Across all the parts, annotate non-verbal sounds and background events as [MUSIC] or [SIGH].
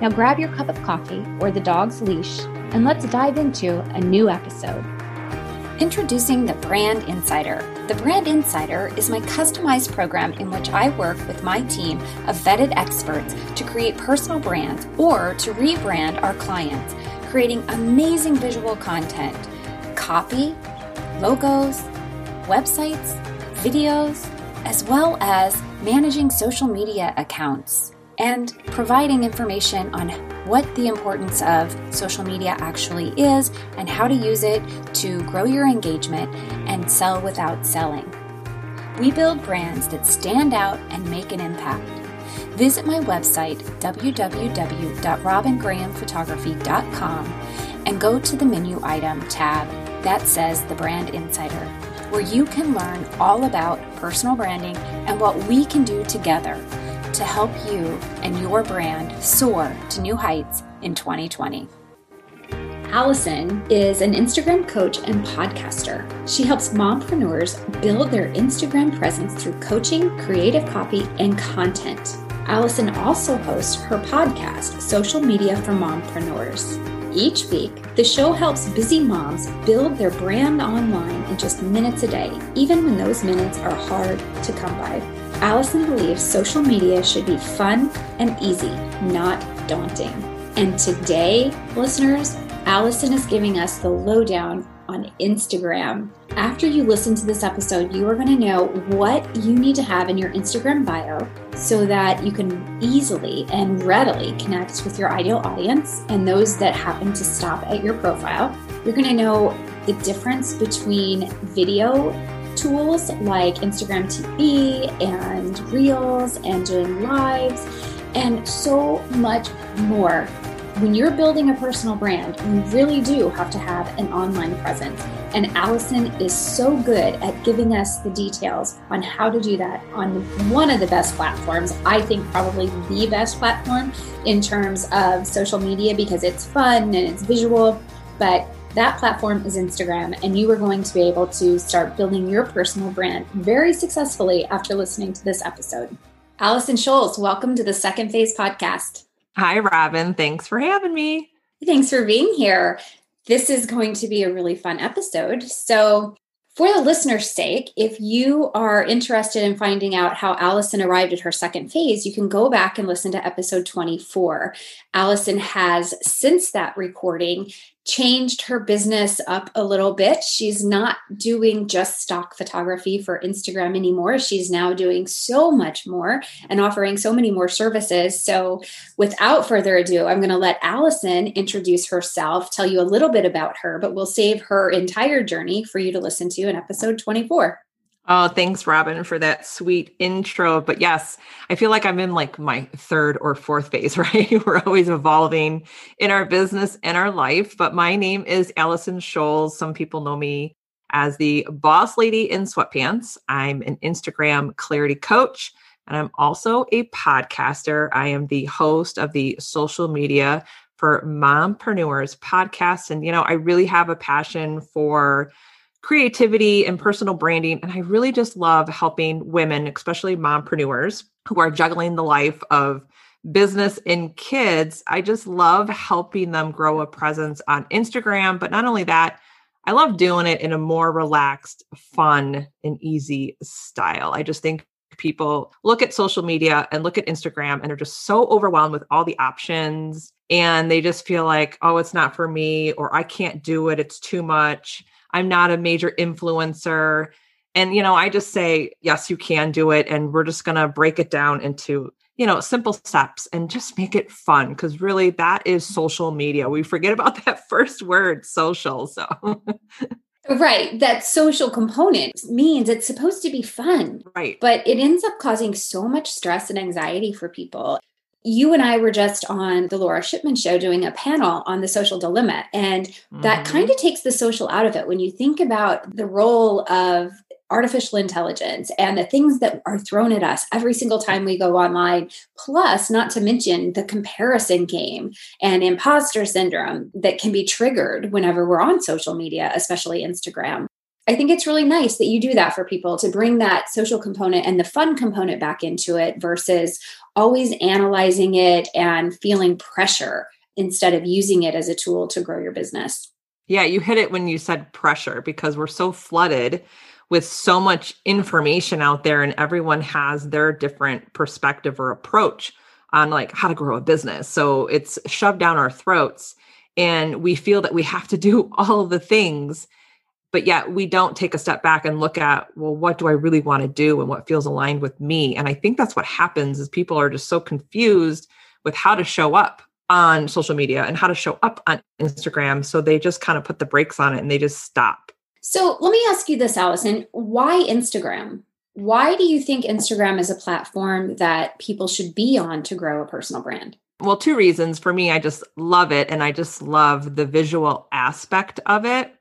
Now grab your cup of coffee or the dog's leash and let's dive into a new episode. Introducing the Brand Insider. The Brand Insider is my customized program in which I work with my team of vetted experts to create personal brands or to rebrand our clients, creating amazing visual content, copy, logos, websites, videos, as well as managing social media accounts and providing information on what the importance of social media actually is and how to use it to grow your engagement and sell without selling. We build brands that stand out and make an impact. Visit my website, www.robingrahamphotography.com, and go to the menu item tab that says The Brand Insider, where you can learn all about personal branding and what we can do together to help you and your brand soar to new heights in 2020. Allison is an Instagram coach and podcaster. She helps mompreneurs build their Instagram presence through coaching, creative copy, and content. Allison also hosts her podcast, Social Media for Mompreneurs. Each week, the show helps busy moms build their brand online in just minutes a day, even when those minutes are hard to come by. Allison believes social media should be fun and easy, not daunting. And today, listeners, Allison is giving us the lowdown on Instagram. After you listen to this episode, you are going to know what you need to have in your Instagram bio so that you can easily and readily connect with your ideal audience and those that happen to stop at your profile. You're going to know the difference between video tools like Instagram TV and Reels and doing lives and so much more. When you're building a personal brand, you really do have to have an online presence. And Allison is so good at giving us the details on how to do that on one of the best platforms. I think probably the best platform in terms of social media because it's fun and it's visual. But that platform is Instagram, and you are going to be able to start building your personal brand very successfully after listening to this episode. Allison Scholes, welcome to the Second Phase podcast. Hi, Robin. Thanks for having me. Thanks for being here. This is going to be a really fun episode. So, for the listener's sake, if you are interested in finding out how Allison arrived at her second phase, you can go back and listen to episode 24. Allison has, since that recording, changed her business up a little bit. She's not doing just stock photography for Instagram anymore. She's now doing so much more and offering so many more services. So, without further ado, I'm going to let Allison introduce herself, tell you a little bit about her, but we'll save her entire journey for you to listen to in episode 24. Oh, thanks, Robin, for that sweet intro. But yes, I feel like I'm in like my third or fourth phase, [LAUGHS] right? We're always evolving in our business and our life. But my name is Allison Scholes. Some people know me as the boss lady in sweatpants. I'm an Instagram clarity coach, and I'm also a podcaster. I am the host of the social media for mompreneurs podcast. And, you know, I really have a passion for creativity and personal branding. And I really just love helping women, especially mompreneurs who are juggling the life of business and kids. I just love helping them grow a presence on Instagram. But not only that, I love doing it in a more relaxed, fun, and easy style. I just think people look at social media and look at Instagram and are just so overwhelmed with all the options and they just feel like, oh, it's not for me, or I can't do it, it's too much. I'm not a major influencer. And, you know, I just say, yes, you can do it. And we're just going to break it down into, you know, simple steps and just make it fun. Cause really, that is social media. We forget about [LAUGHS] that first word, social. So, Right. That social component means it's supposed to be fun. Right. But it ends up causing so much stress and anxiety for people you and I were just on the Laura Shipman show doing a panel on the social dilemma. And mm-hmm. that kind of takes the social out of it. When you think about the role of artificial intelligence and the things that are thrown at us every single time we go online, plus, not to mention the comparison game and imposter syndrome that can be triggered whenever we're on social media, especially Instagram. I think it's really nice that you do that for people to bring that social component and the fun component back into it versus always analyzing it and feeling pressure instead of using it as a tool to grow your business. Yeah, you hit it when you said pressure because we're so flooded with so much information out there and everyone has their different perspective or approach on like how to grow a business. So it's shoved down our throats and we feel that we have to do [LAUGHS] all the things but yet we don't take a step back and look at well what do i really want to do and what feels aligned with me? And i think that's what happens is people are just so confused with how to show up on social media and how to show up on instagram. So they just kind of put the brakes on it and they just stop. So let me ask you this allison. Why instagram? Why do you think instagram is a platform that people should be on to grow a personal brand? Well two reasons. For me i just love it and i just love the visual aspect of it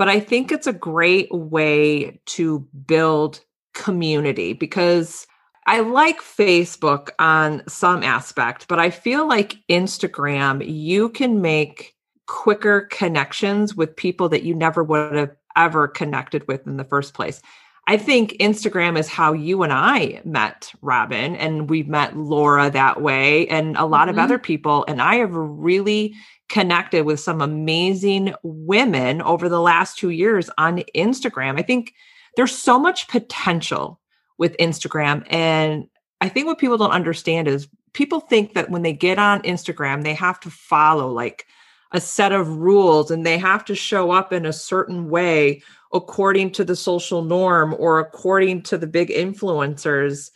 but I think it's a great way to build community because I like Facebook on some aspect, but I feel like Instagram, you can make quicker connections with people that you never would have ever connected with in the first place. I think Instagram is how you and I met Robin, and we've met Laura that way, and a lot mm-hmm. of other people. And I have really connected with some amazing women over the last two years on Instagram. I think there's so much potential with Instagram. And I think what people don't understand is people think that when they get on Instagram, they have to follow like a set of rules and they have to show up in a certain way according to the social norm or according to the big influencers.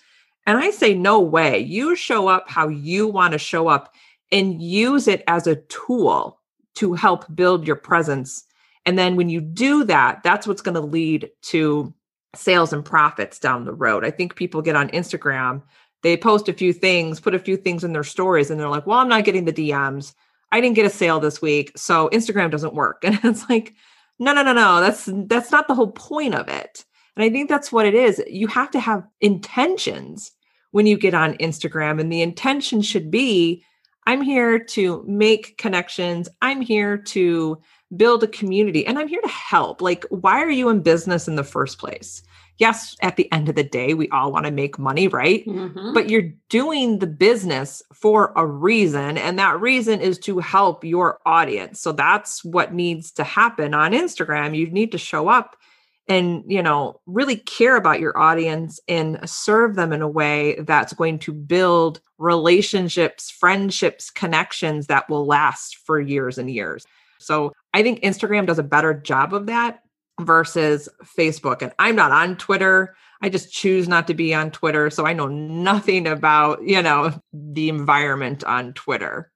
And I say, no way. You show up how you want to show up and use it as a tool to help build your presence. And then when you do that, that's what's going to lead to sales and profits down the road. I think people get on Instagram, they post a few things, put a few things in their stories, and they're like, well, I'm not getting the DMs. I didn't get a sale this week, so Instagram doesn't work. [LAUGHS] And it's like, no, no, no, no. That's that's not the whole point of it. And I think that's what it is. You have to have intentions when you get on Instagram, and the intention should be I'm here to make connections. I'm here to build a community and I'm here to help. Like, why are you in business in the first place? Yes, at the end of the day, we all want to make money, right? Mm-hmm. But you're doing the business for a reason, and that reason is to help your audience. So that's what needs to happen on Instagram. You need to show up and you know really care about your audience and serve them in a way that's going to build relationships friendships connections that will last for years and years so i think instagram does a better job of that versus facebook and i'm not on twitter i just choose not to be on twitter so i know nothing about you know the environment on twitter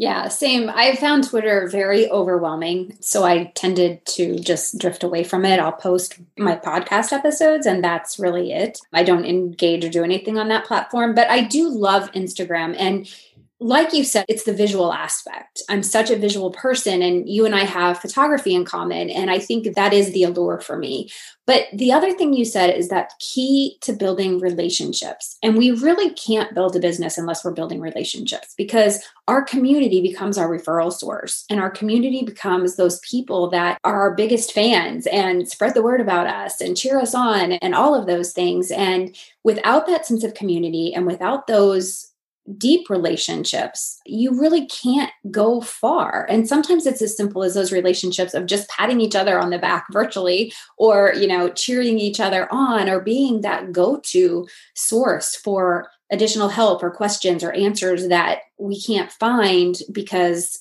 yeah, same. I found Twitter very overwhelming. So I tended to just drift away from it. I'll post my podcast episodes, and that's really it. I don't engage or do anything on that platform, but I do love Instagram. And like you said, it's the visual aspect. I'm such a visual person, and you and I have photography in common. And I think that is the allure for me. But the other thing you said is that key to building relationships. And we really can't build a business unless we're building relationships because our community becomes our referral source, and our community becomes those people that are our biggest fans and spread the word about us and cheer us on and all of those things. And without that sense of community and without those deep relationships, you really can't go far. And sometimes it's as simple as those relationships of just patting each other on the back virtually or, you know, cheering each other on or being that go-to source for additional help or questions or answers that we can't find because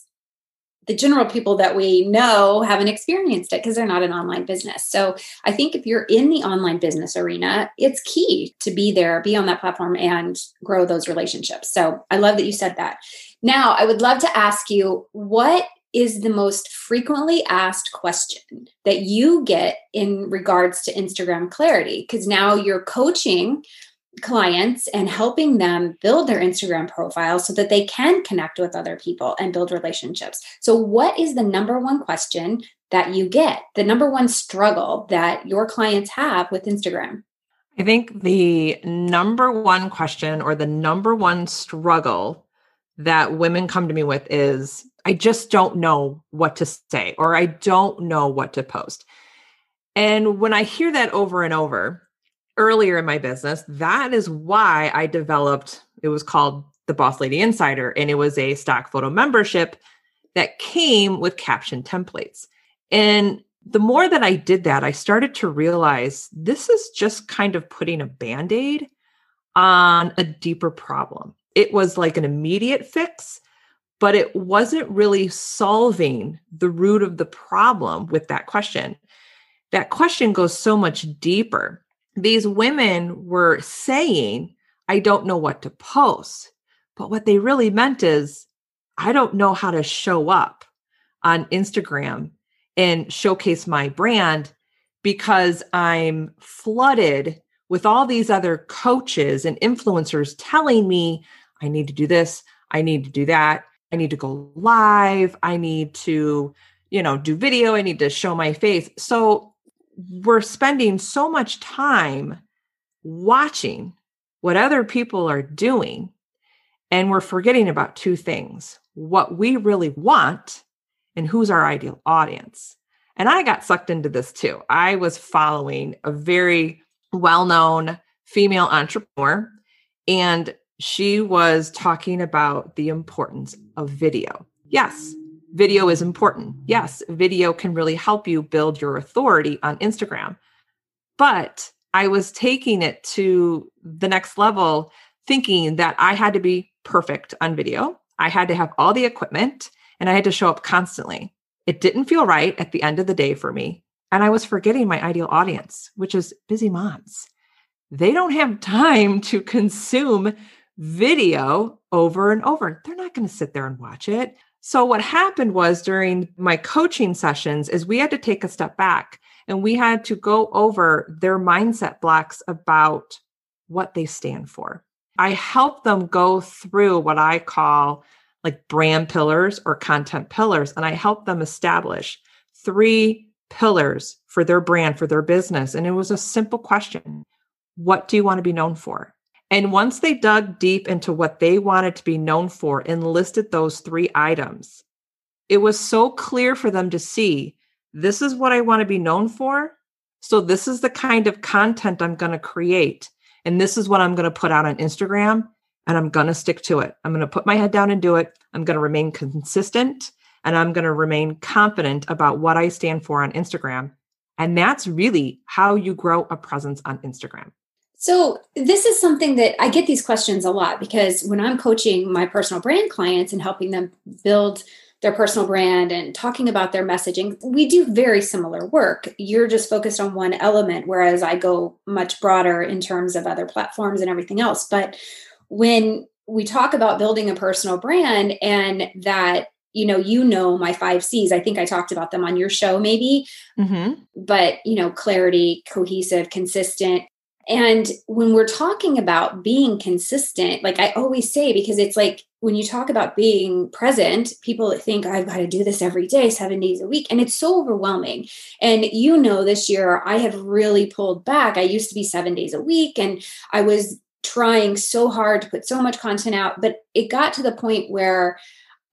the general people that we know haven't experienced it because they're not an online business. So I think if you're in the online business arena, it's key to be there, be on that platform and grow those relationships. So I love that you said that. Now, I would love to ask you what is the most frequently asked question that you get in regards to Instagram clarity? Because now you're coaching clients and helping them build their Instagram profile so that they can connect with other people and build relationships. So, what is the number one question that you get? The number one struggle that your clients have with Instagram? I think the number one question or the number one struggle that women come to me with is I just don't know what to say or I don't know what to post. And when I hear that over and over, earlier in my business, that is why I developed it was called the Boss Lady Insider, and it was a stock photo membership that came with caption templates. And the more that I did that, I started to realize this is just kind of putting a band aid on a deeper problem. It was like an immediate fix, but it wasn't really solving the root of the problem with that question. That question goes so much deeper these women were saying, I don't know what to post. But what they really meant is, I don't know how to show up on Instagram and showcase my brand because I'm flooded with all these other coaches and influencers telling me I need to do this, I need to do that, I need to go live, I need to, you know, do video, I need to show my face. So we're spending so much time watching what other people are doing and we're forgetting about two things what we really want and who's our ideal audience. And I got sucked into this too. I was following a very well known female entrepreneur, and she was talking about the importance of video. Yes, video is important. Yes, video can really help you build your authority on Instagram. But I was taking it to the next level, thinking that I had to be perfect on video. I had to have all the equipment and I had to show up constantly. It didn't feel right at the end of the day for me. And I was forgetting my ideal audience, which is busy moms. They don't have [LAUGHS] time to consume video over and over. They're not going to sit there and watch it. So what happened was during my coaching sessions is we had to take a step back and we had to go over their mindset blocks about what they stand for. I help them go through what I call like brand pillars or content pillars and I help them establish three pillars for their brand for their business and it was a simple question. What do you want to be known for? And once they dug deep into what they wanted to be known for and listed those three items, it was so clear for them to see this is what I want to be known for. So, this is the kind of content I'm going to create. And this is what I'm going to put out on Instagram. And I'm going to stick to it. I'm going to put my head down and do it. I'm going to remain consistent and I'm going to remain confident about what I stand for on Instagram. And that's really how you grow a presence on Instagram. So, this is something that I get these questions a lot because when I'm coaching my personal brand clients and helping them build their personal brand and talking about their messaging, we do very similar work. You're just focused on one element, whereas I go much broader in terms of other platforms and everything else. But when we talk about building a personal brand and that you know you know my five c's i think i talked about them on your show maybe mm-hmm. but you know clarity cohesive consistent and when we're talking about being consistent, like I always say, because it's like when you talk about being present, people think I've got to do this every day, seven days a week. And it's so overwhelming. And you know, this year I have really pulled back. I used to be seven days a week and I was trying so hard to put so much content out, but it got to the point where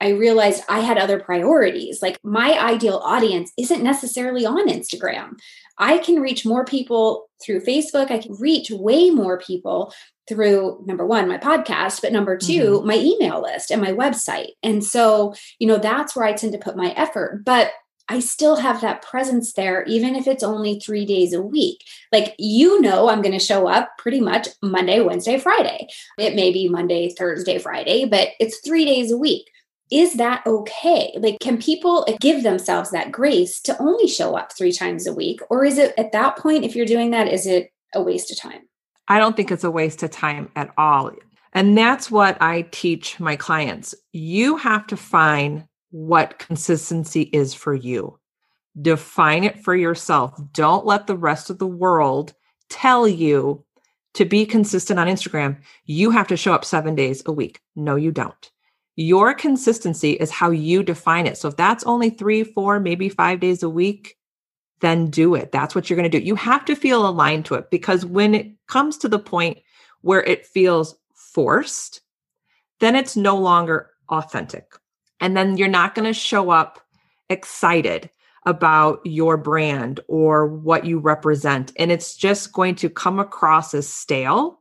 I realized I had other priorities. Like my ideal audience isn't necessarily on Instagram. I can reach more people through Facebook. I can reach way more people through number one, my podcast, but number 2 mm-hmm. my email list and my website. And so, you know, that's where I tend to put my effort. But I still have that presence there, even if it's only three days a week. Like, you know, I'm going to show up pretty much Monday, Wednesday, Friday. It may be Monday, Thursday, Friday, but it's three days a week. Is that okay? Like, can people give themselves that grace to only show up three times a week? Or is it at that point, if you're doing that, is it a waste of time? I don't think it's a waste of time at all. And that's what I teach my clients. You have to find what consistency is for you. Define it for yourself. Don't let the rest of the world tell you to be consistent on Instagram. You have to show up seven days a week. No, you don't. Your consistency is how you define it. So if that's only three, four, maybe five days a week, then do it. That's what you're going to do. You have to feel aligned to it because when it comes to the point where it feels forced, then it's no longer authentic. And then you're not going to show up excited about your brand or what you represent. And it's just going to come across as stale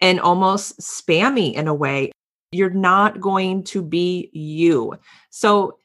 and almost spammy in a way. You're not going to be you. So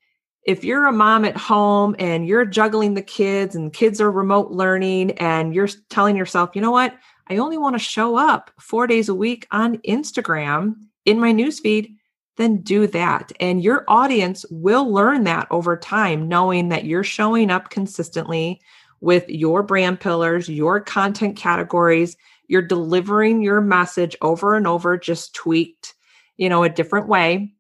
if you're a mom at home and you're juggling the kids and kids are remote learning and you're telling yourself, you know what? I only want to show up four days a week on Instagram in my newsfeed, then do that. And your audience will learn that over time, knowing that you're showing up consistently with your brand pillars, your content categories, you're delivering your message over and over, just tweaked, you know, a different way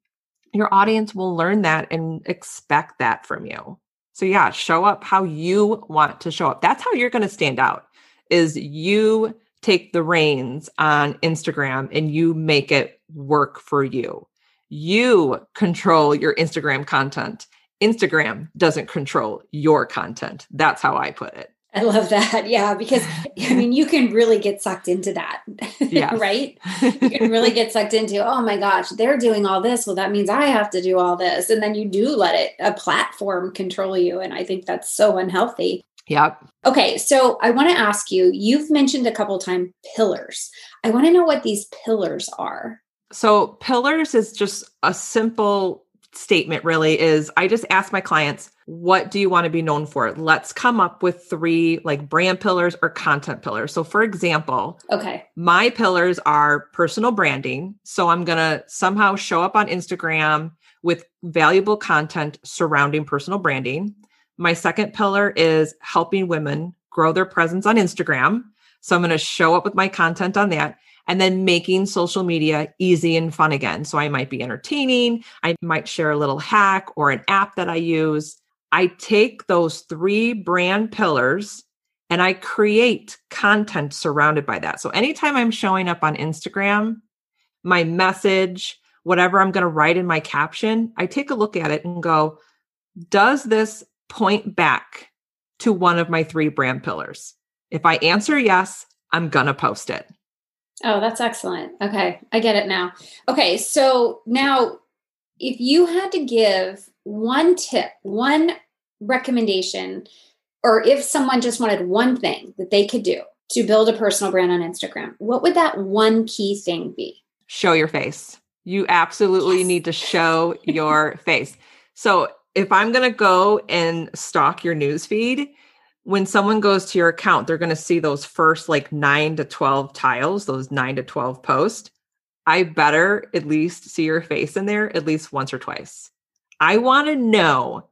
your audience will learn that and expect that from you. So yeah, show up how you want to show up. That's how you're going to stand out. Is you take the reins on Instagram and you make it work for you. You control your Instagram content. Instagram doesn't control your content. That's how I put it. I love that. Yeah, because I mean, you can really get sucked into that. [LAUGHS] Yeah. right? You can really get sucked into, oh my gosh, they're doing all this. Well, that means I have to do all this. And then you do let it, a platform control you. And I think that's so unhealthy. Yep. Okay. So I want to ask you, you've mentioned a couple times pillars. I want to know what these pillars are. So, pillars is just a simple statement, really, is I just ask my clients, what do you want to be known for? Let's come up with three like brand pillars or content pillars. So, for example, okay, my pillars are personal branding. So, I'm going to somehow show up on Instagram with valuable content surrounding personal branding. My second pillar is helping women grow their presence on Instagram. So, I'm going to show up with my content on that and then making social media easy and fun again. So I might be entertaining, I might share a little hack or an app that I use. I take those three brand pillars and I create content surrounded by that. So anytime I'm showing up on Instagram, my message, whatever I'm going to write in my caption, I take a look at it and go, does this point back to one of my three brand pillars? If I answer yes, I'm going to post it. Oh, that's excellent. Okay, I get it now. Okay, so now if you had to give one tip, one recommendation, or if someone just wanted one thing that they could do to build a personal brand on Instagram, what would that one key thing be? Show your face. You absolutely yes. need to show your [LAUGHS] face. So if I'm going to go and stalk your newsfeed, when someone goes to your account, they're going to see those first like nine to 12 tiles, those nine to 12 posts. I better at least see your face in there at least once or twice. I want to know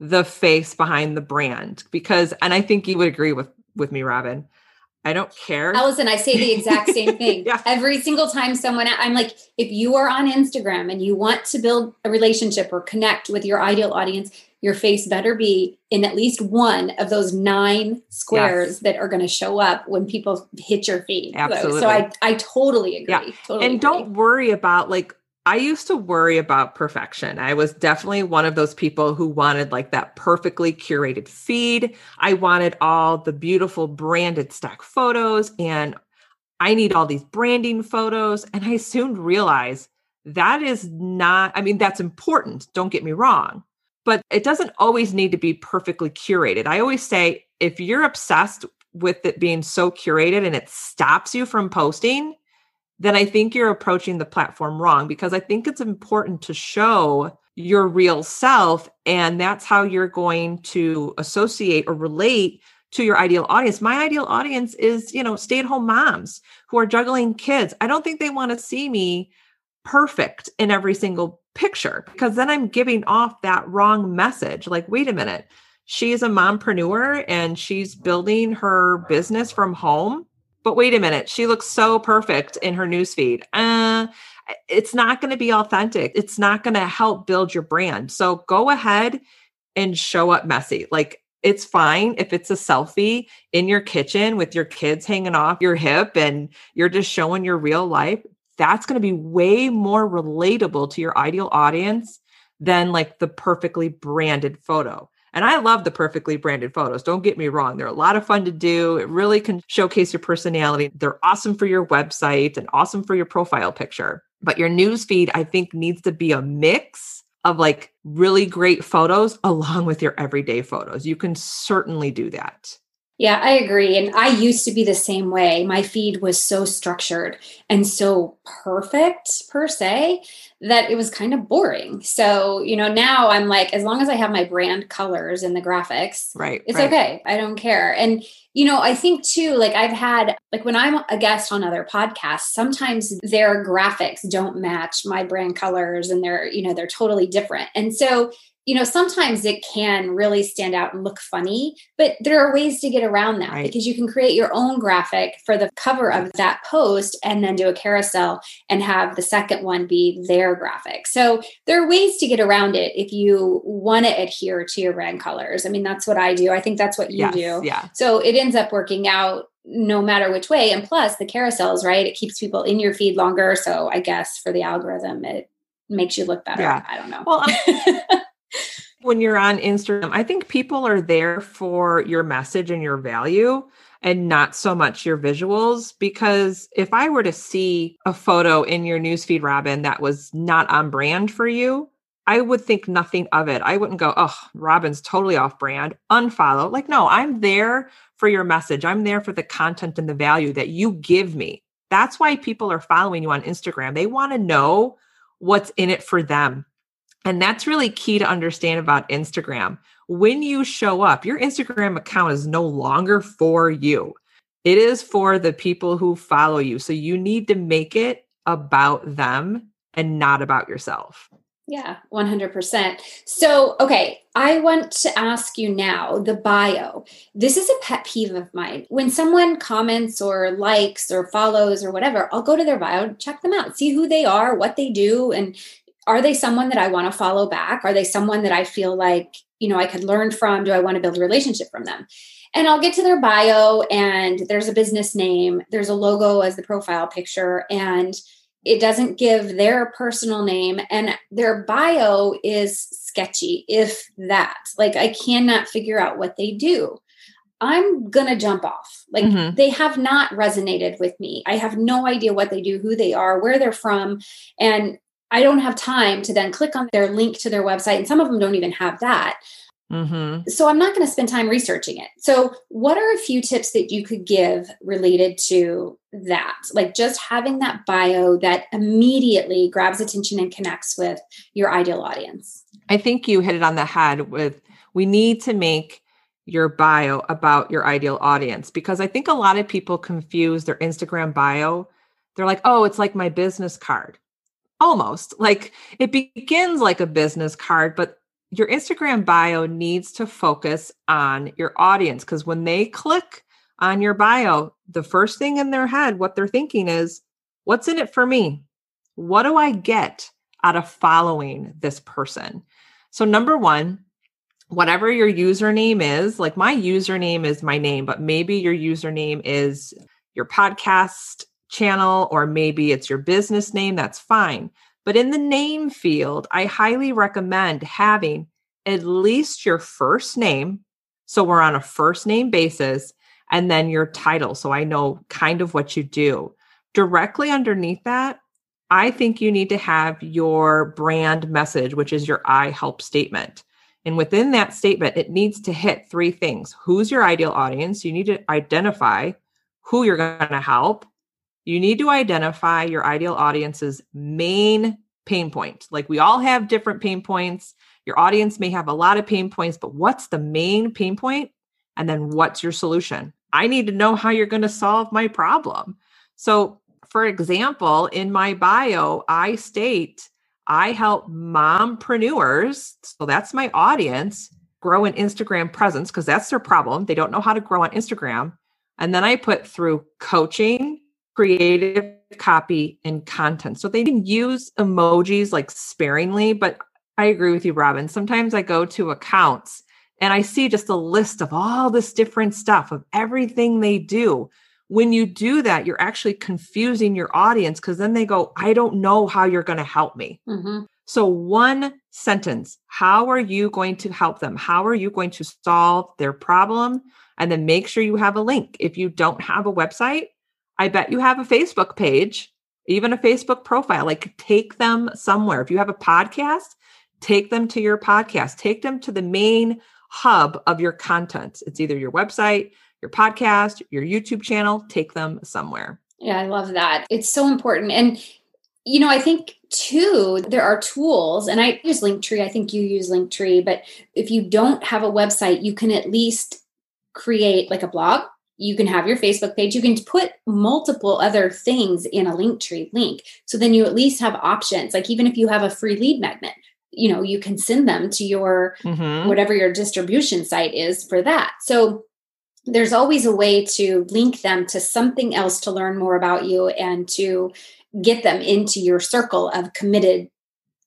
the face behind the brand because, and I think you would agree with, with me, Robin. I don't care. Allison, I say the exact same [LAUGHS] thing. yeah. Every single time someone, I'm like, if you are on Instagram and you want to build a relationship or connect with your ideal audience, your face better be in at least one of those nine squares yes. that are going to show up when people hit your feed. Absolutely. So, so I, I totally agree. Yeah. Totally and agree. don't worry about like, I used to worry about perfection. I was definitely one of those people who wanted like that perfectly curated feed. I wanted all the beautiful branded stock photos and I need all these branding photos. And I soon realized that is not, I mean, that's important. Don't get me wrong, but it doesn't always need to be perfectly curated. I always say if you're obsessed with it being so curated and it stops you from posting, then I think you're approaching the platform wrong because I think it's important to show your real self. And that's how you're going to associate or relate to your ideal audience. My ideal audience is, you know, stay at home moms who are juggling kids. I don't think they want to see me perfect in every single picture because then I'm giving off that wrong message. Like, wait a minute, she's a mompreneur and she's building her business from home. But wait a minute, she looks so perfect in her newsfeed. Uh, it's not going to be authentic. It's not going to help build your brand. So go ahead and show up messy. Like it's fine if it's a selfie in your kitchen with your kids hanging off your hip and you're just showing your real life. That's going to be way more relatable to your ideal audience than like the perfectly branded photo. And I love the perfectly branded photos. Don't get me wrong. They're a lot of fun to do. It really can showcase your personality. They're awesome for your website and awesome for your profile picture. But your newsfeed, I think, needs to be a mix of like really great photos along with your everyday photos. You can certainly do that. Yeah, I agree. And I used to be the same way. My feed was so structured and so perfect, per se, that it was kind of boring. So, you know, now I'm like, as long as I have my brand colors and the graphics, right, it's right. okay. I don't care. And, you know, I think too, like I've had, like when I'm a guest on other podcasts, sometimes their graphics don't match my brand colors and they're, you know, they're totally different. And so, you know, sometimes it can really stand out and look funny, but there are ways to get around that right. because you can create your own graphic for the cover of that post and then do a carousel and have the second one be their graphic. So there are ways to get around it if you want to adhere to your brand colors. I mean, that's what I do. I think that's what you yes, do. Yeah. So it ends up working out no matter which way. And plus the carousels, right? It keeps people in your feed longer. So I guess for the algorithm, it makes you look better. Yeah. I don't know. Well, um, [LAUGHS] when you're on Instagram, I think people are there for your message and your value and not so much your visuals. Because if I were to see a photo in your newsfeed, Robin, that was not on brand for you, I would think nothing of it. I wouldn't go, oh, Robin's totally off brand, unfollow. Like, no, I'm there for your message. I'm there for the content and the value that you give me. That's why people are following you on Instagram. They want to know what's in it for them. And that's really key to understand about Instagram. When you show up, your Instagram account is no longer for you. It is for the people who follow you. So you need to make it about them and not about yourself. Yeah, 100%. So, okay, I want to ask you now the bio. This is a pet peeve of mine. When someone comments or likes or follows or whatever, I'll go to their bio, check them out, see who they are, what they do, and are they someone that I want to follow back? Are they someone that I feel like, you know, I could learn from? Do I want to build a relationship from them? And I'll get to their bio and there's a business name, there's a logo as the profile picture, and it doesn't give their personal name and their bio is sketchy, if that. Like I cannot figure out what they do. I'm gonna jump off. Like mm-hmm. they have not resonated with me. I have no idea what they do, who they are, where they're from. And I don't have time to then click on their link to their website. And some of them don't even have that. Mm-hmm. So I'm not going to spend time researching it. So, what are a few tips that you could give related to that? Like just having that bio that immediately grabs attention and connects with your ideal audience. I think you hit it on the head with we need to make your bio about your ideal audience because I think a lot of people confuse their Instagram bio. They're like, oh, it's like my business card almost like it begins like a business card, but your Instagram bio needs to focus on your audience because when they click on your bio, the first thing in their head, what they're thinking is, what's in it for me? What do I get out of following this person? So, number one, whatever your username is, like my username is my name, but maybe your username is your podcast channel or maybe it's your business name, that's fine. But in the name field, I highly recommend having at least your first name. So we're on a first name basis, and then your title. So I know kind of what you do. Directly underneath that, I think you need to have your brand message, which is your I help statement. And within that statement, it needs to hit three things. Who's your ideal audience? You need to identify who you're going to help. You need to identify your ideal audience's main pain point. Like we all have different pain points. Your audience may have a lot of pain points, but what's the main pain point? And then what's your solution? I need to know how you're going to solve my problem. So, for example, in my bio, I state I help mompreneurs, so that's my audience, grow an Instagram presence because that's their problem. They don't know how to grow on Instagram. And then I put through coaching, creative copy, and content. So they can use emojis like sparingly, but I agree with you, Robin. Sometimes I go to accounts and I see just a list of all this different stuff of everything they do. When you do that, you're actually confusing your audience because then they go, I don't know how you're going to help me. Mm-hmm. So, one sentence How are you going to help them? How are you going to solve their problem? And then make sure you have a link. If you don't have a website, I bet you have a Facebook page, even a Facebook profile. Like, take them somewhere. If you have a podcast, take them to your podcast, take them to the main hub of your content. It's either your website, your podcast, your YouTube channel, take them somewhere. Yeah, I love that. It's so important. And, you know, I think too, there are tools, and I use Linktree. I think you use Linktree, but if you don't have a website, you can at least create like a blog. You can have your Facebook page. You can put multiple other things in a Linktree link. So then you at least have options. Like even if you have a free lead magnet, you know, you can send them to your mm-hmm. whatever your distribution site is for that. So there's always a way to link them to something else to learn more about you and to get them into your circle of committed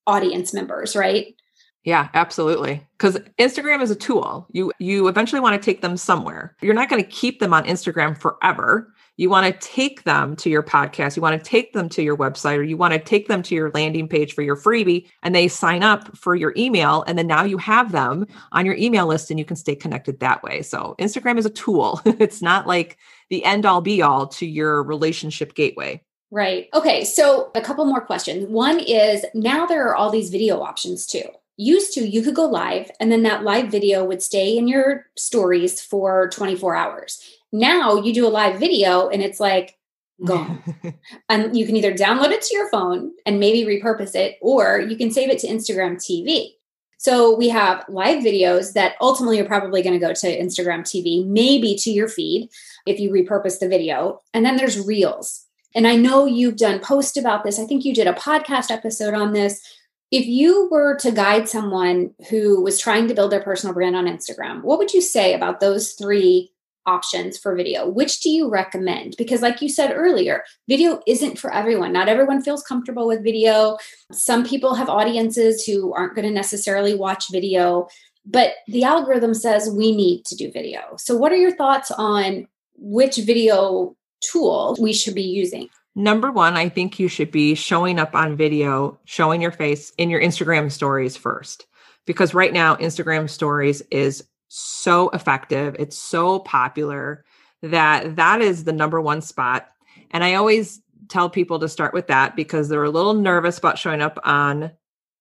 audience members, right? Yeah, absolutely. Cuz Instagram is a tool. You you eventually want to take them somewhere. You're not going to keep them on Instagram forever. You want to take them to your podcast, you want to take them to your website or you want to take them to your landing page for your freebie and they sign up for your email and then now you have them on your email list and you can stay connected that way. So Instagram is a tool. [LAUGHS] it's not like the end all be all to your relationship gateway. Right. Okay. So a couple more questions. One is now there are all these video options too used to you could go live and then that live video would stay in your stories for 24 hours. Now you do a live video and it's like gone. [LAUGHS] And you can either download it to your phone and maybe repurpose it or you can save it to instagram tv so we have live videos that ultimately are probably going to go to instagram tv maybe to your feed if you repurpose the video. And then there's reels. And i know you've done post about this. I think you did a podcast episode on this if you were to guide someone who was trying to build their personal brand on Instagram, what would you say about those three options for video? Which do you recommend? Because, like you said earlier, video isn't for everyone. Not everyone feels comfortable with video. Some people have audiences who aren't going to necessarily watch video, but the algorithm says we need to do video. So, what are your thoughts on which video tool we should be using? Number one, I think you should be showing up on video, showing your face in your Instagram stories first. Because right now, Instagram stories is so effective. It's so popular that that is the number one spot. And I always tell people to start with that because they're a little nervous about showing up on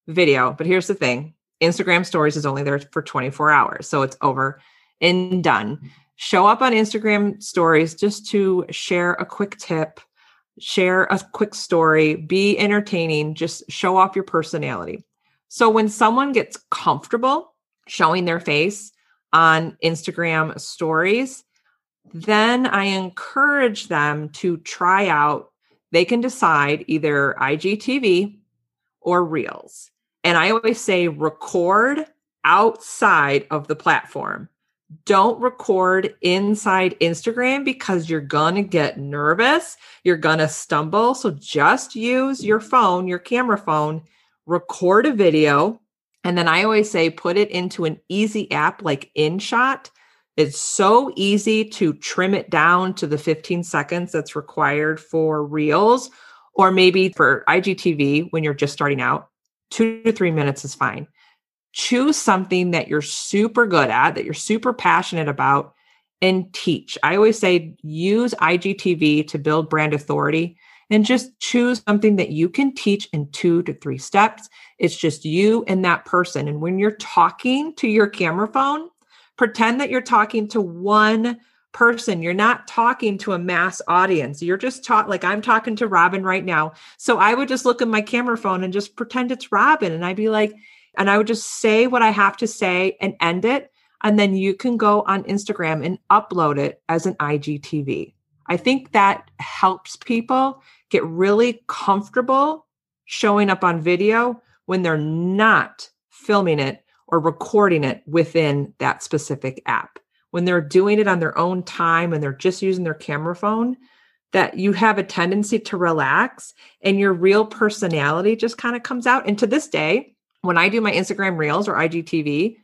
video. But here's the thing Instagram stories is only there for 24 hours. So it's over and done. Show up on Instagram stories just to share a quick tip share a quick story, be entertaining, just show off your personality. So when someone gets comfortable showing their face on Instagram stories, then I encourage them to try out. They can decide either IGTV or Reels. And I always say record outside of the platform don't record inside Instagram because you're going to get nervous. You're going to stumble. So just use your phone, your camera phone, record a video. And then I always say put it into an easy app like InShot. It's so easy to trim it down to the 15 seconds that's required for Reels or maybe for IGTV when you're just starting out. Two to three minutes is fine choose something that you're super good at, that you're super passionate about, and teach. I always say use IGTV to build brand authority and just choose something that you can teach in two to three steps. It's just you and that person. And when you're talking to your camera phone, pretend that you're talking to one person. You're not talking to a mass audience. You're just talk like I'm talking to Robin right now. So I would just look at my camera phone and just pretend it's Robin. And I'd be like, and I would just say what I have to say and end it. And then you can go on Instagram and upload it as an IGTV. I think that helps people get really comfortable showing up on video when they're not filming it or recording it within that specific app when they're doing it on their own time and they're just using their camera phone that you have a tendency to relax and your real personality just kind of comes out. And to this day, when I do my Instagram Reels or IGTV,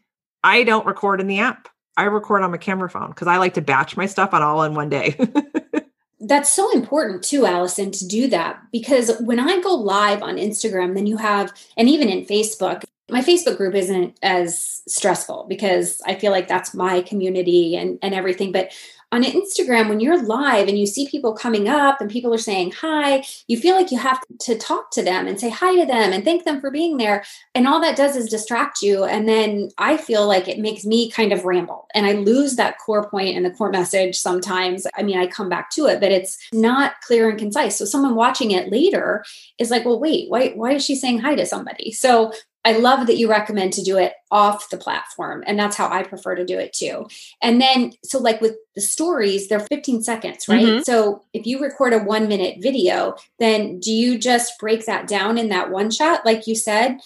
I don't record in the app. I record on my camera phone because I like to batch my stuff on all in one day. [LAUGHS] That's so important too, Allison, to do that because when I go live on Instagram, then you have, and even in Facebook, my Facebook group isn't as stressful because I feel like that's my community and, and everything. But on Instagram, when you're live and you see people coming up and people are saying hi, you feel like you have to talk to them and say hi to them and thank them for being there. And all that does is distract you. And then I feel like it makes me kind of ramble and I lose that core point and the core message sometimes. I mean, I come back to it, but it's not clear and concise. So someone watching it later is like, well, wait, why, why is she saying hi to somebody? So I love that you recommend to do it off the platform. And that's how I prefer to do it too. And then, so like with the stories, they're 15 seconds, right? Mm-hmm. So if you record a one minute video, then do you just break that down in that one shot, like you said?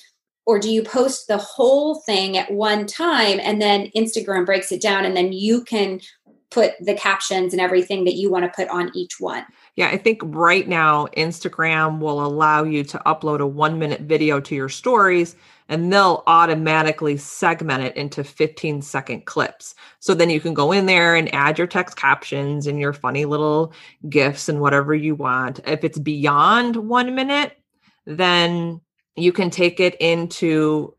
Or do you post the whole thing at one time and then Instagram breaks it down and then you can put the captions and everything that you want to put on each one? Yeah, I think right now Instagram will allow you to upload a one minute video to your stories and they'll automatically segment it into 15 second clips. So then you can go in there and add your text captions and your funny little GIFs and whatever you want. If it's beyond one minute, then you can take it into,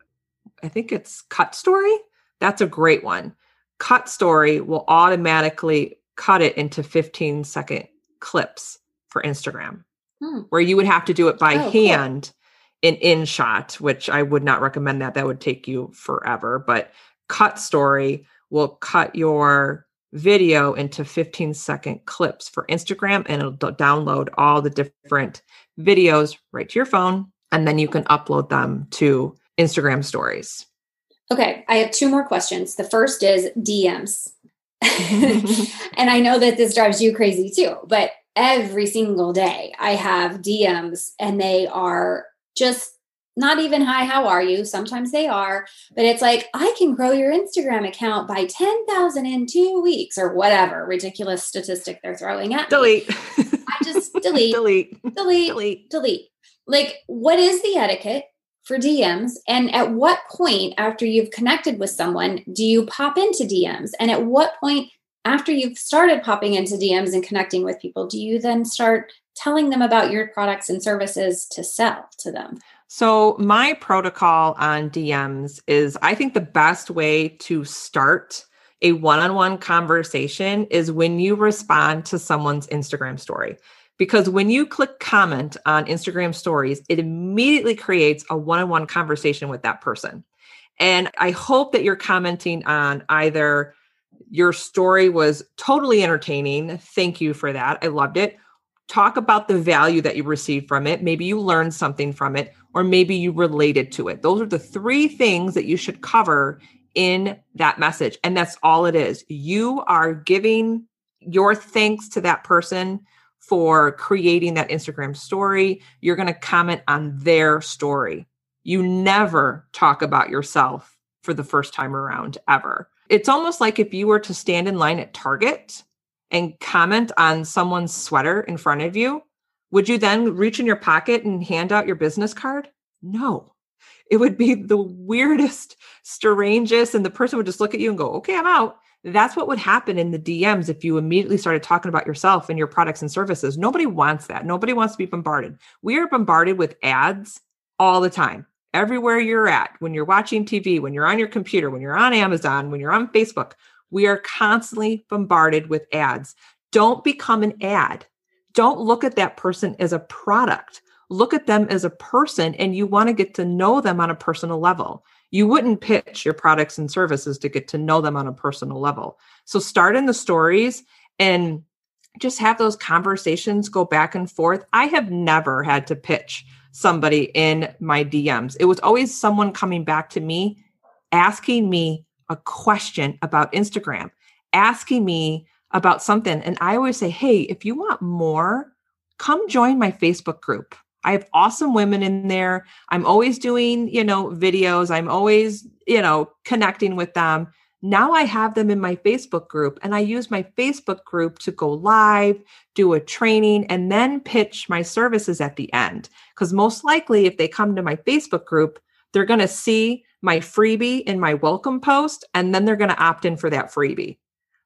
I think it's Cut Story. That's a great one. Cut Story will automatically cut it into 15 second clips for Instagram, hmm. where you would have to do it by oh, hand cool. in InShot, which I would not recommend that. That would take you forever. But Cut Story will cut your video into 15 second clips for Instagram and it'll download all the different videos right to your phone. And then you can upload them to Instagram stories. Okay, I have two more questions. The first is DMs. [LAUGHS] and I know that this drives you crazy too, but every single day I have DMs and they are just not even hi, how are you? Sometimes they are, but it's like, I can grow your Instagram account by 10,000 in two weeks or whatever ridiculous statistic they're throwing at delete. me. I just delete, [LAUGHS] delete, delete, delete, delete. Like, what is the etiquette for DMs? And at what point after you've connected with someone do you pop into DMs? And at what point after you've started popping into DMs and connecting with people, do you then start telling them about your products and services to sell to them? So, my protocol on DMs is I think the best way to start a one on one conversation is when you respond to someone's Instagram story. Because when you click comment on Instagram stories, it immediately creates a one on one conversation with that person. And I hope that you're commenting on either your story was totally entertaining. Thank you for that. I loved it. Talk about the value that you received from it. Maybe you learned something from it, or maybe you related to it. Those are the three things that you should cover in that message. And that's all it is. You are giving your thanks to that person for creating that Instagram story. You're going to comment on their story. You never talk about yourself for the first time around, ever. It's almost like if you were to stand in line at Target and comment on someone's sweater in front of you, would you then reach in your pocket and hand out your business card? No. It would be the [LAUGHS] weirdest, strangest, and the person would just look at you and go, okay, I'm out. That's what would happen in the DMs if you immediately started talking about yourself and your products and services. Nobody wants that. Nobody wants to be bombarded. We are bombarded with ads all the time everywhere you're at, when you're watching TV, when you're on your computer, when you're on Amazon, when you're on Facebook, we are constantly bombarded with ads. Don't become an ad. don't look at that person as a product. Look at them as a person and you want to get to know them on a personal level. You wouldn't pitch your products and services to get to know them on a personal level. So start in the stories and just have those conversations go back and forth. I have never had to pitch somebody in my DMs. It was always someone coming back to me asking me a question about Instagram, asking me about something. And I always say, hey, if you want more, come join my Facebook group. I have awesome women in there. I'm always doing, you know, videos. I'm always, you know, connecting with them. Now I have them in my Facebook group and I use my Facebook group to go live, do a training, and then pitch my services at the end. Because most likely, if they come to my Facebook group, they're going to see my freebie in my welcome post and then they're going to opt in for that freebie.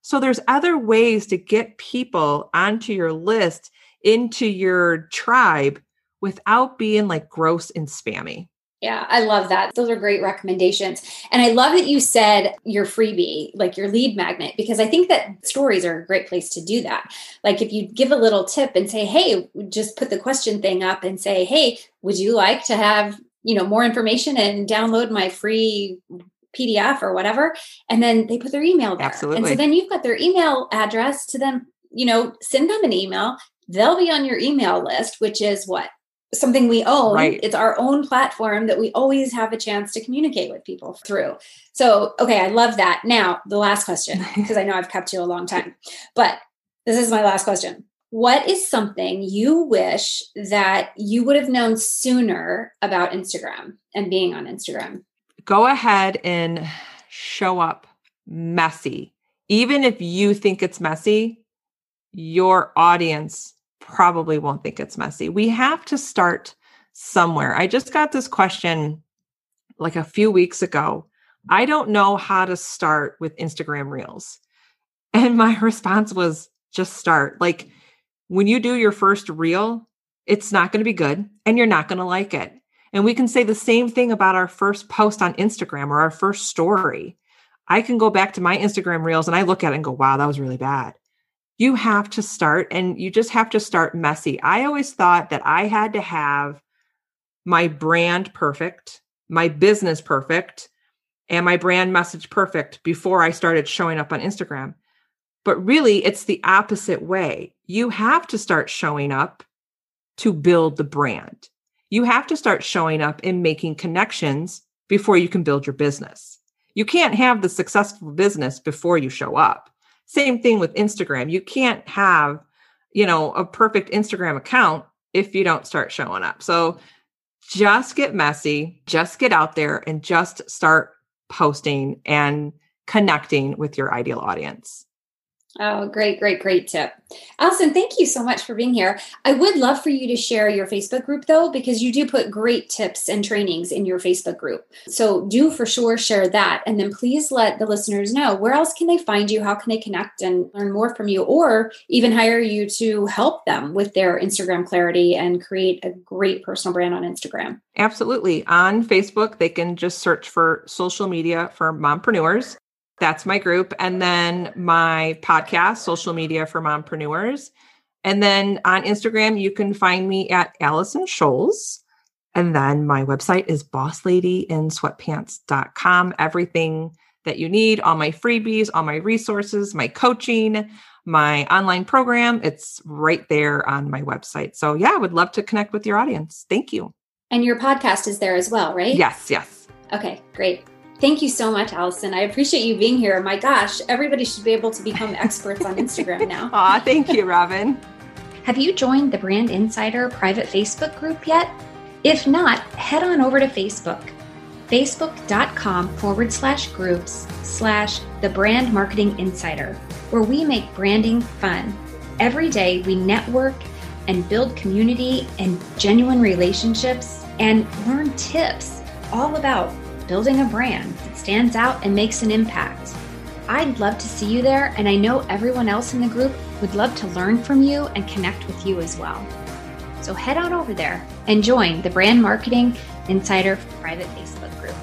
So there's other ways to get people onto your list, into your tribe without being like gross and spammy. Yeah, I love that. Those are great recommendations. And I love that you said your freebie, like your lead magnet, because I think that stories are a great place to do that. Like if you give a little tip and say, hey, just put the question thing up and say, hey, would you like to have, you know, more information and download my free PDF or whatever. And then they put their email there. Absolutely. And so then you've got their email address to them, you know, send them an email. They'll be on your email list, which is what? Something we own. Right. It's our own platform that we always have a chance to communicate with people through. So, okay, I love that. Now, the last question, [LAUGHS] because I know I've kept you a long time, but this is my last question. What is something you wish that you would have known sooner about Instagram and being on Instagram? go ahead and show up messy. Even if you think it's messy, your audience probably won't think it's messy. We have to start somewhere. I just got this question like a few weeks ago. I don't know how to start with Instagram Reels. And my [LAUGHS] response was just start. Like when you do your first reel, it's not going to be good and you're not going to like it. And we can say the same thing about our first post on Instagram or our first story. I can go back to my Instagram reels and I look at it and go, wow, that was really bad. You have to start and you just have to start messy. I always thought that I had to have my brand perfect, my business perfect, and my brand message perfect before I started showing up on Instagram. But really, it's the opposite way. You have to start showing up to build the brand you have to start showing up and making connections before you can build your business. You can't have the successful business before you show up. Same thing with Instagram. You can't have, you know, a perfect Instagram account if you don't start showing up. So just get messy, just get out there and just start posting and connecting with your ideal audience. Oh, great, great, great tip. Allison, thank you so much for being here. I would love for you to share your Facebook group though, because you do put great tips and trainings in your Facebook group. So do for sure share that. And then please let the listeners know where else can they find you? How can they connect and learn more from you or even hire you to help them with their Instagram clarity and create a great personal brand on Instagram? Absolutely. On Facebook, they can just search for social media for mompreneurs that's my group. And then my podcast, Social Media for Mompreneurs. And then on Instagram, you can find me at Allison Scholes. And then my website is bossladyinsweatpants.com. Everything that you need, all my freebies, all my resources, my coaching, my online program, it's right there on my website. So, yeah, I would love to connect with your audience. Thank you. And your podcast is there as well, right? Yes, yes. Okay, great. Thank you so much, Allison. I appreciate you being here. My gosh, everybody should be able to become [LAUGHS] experts on Instagram now. Aw, thank you, Robin. Have you joined the Brand Insider private Facebook group yet? If not, head on over to Facebook. Facebook.com forward slash groups slash the brand marketing insider, where we make branding fun. Every day we network and build community and genuine relationships and learn tips all about building a brand that stands out and makes an impact. I'd love to see you there, and I know everyone else in the group would love to learn from you and connect with you as well. So head on over there and join the Brand Marketing Insider private Facebook group.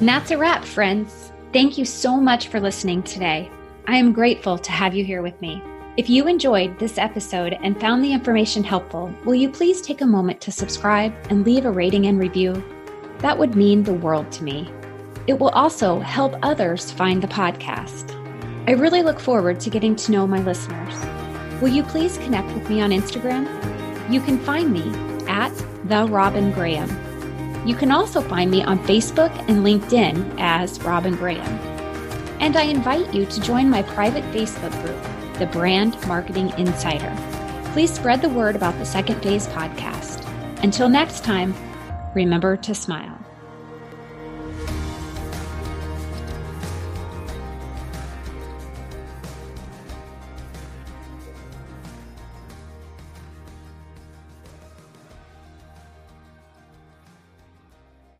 And that's a wrap, friends. Thank you so much for listening today. I am grateful to have you here with me. If you enjoyed this episode and found the information helpful, will you please take a moment to subscribe and leave a rating and review? That would mean the world to me. It will also help others find the podcast. I really look forward to getting to know my listeners. Will you please connect with me on Instagram? You can find me at the Robin Graham. You can also find me on Facebook and LinkedIn as Robin Graham. And I invite you to join my private Facebook group, the Brand Marketing Insider. Please spread the word about the Second Phase podcast. Until next time, remember to smile.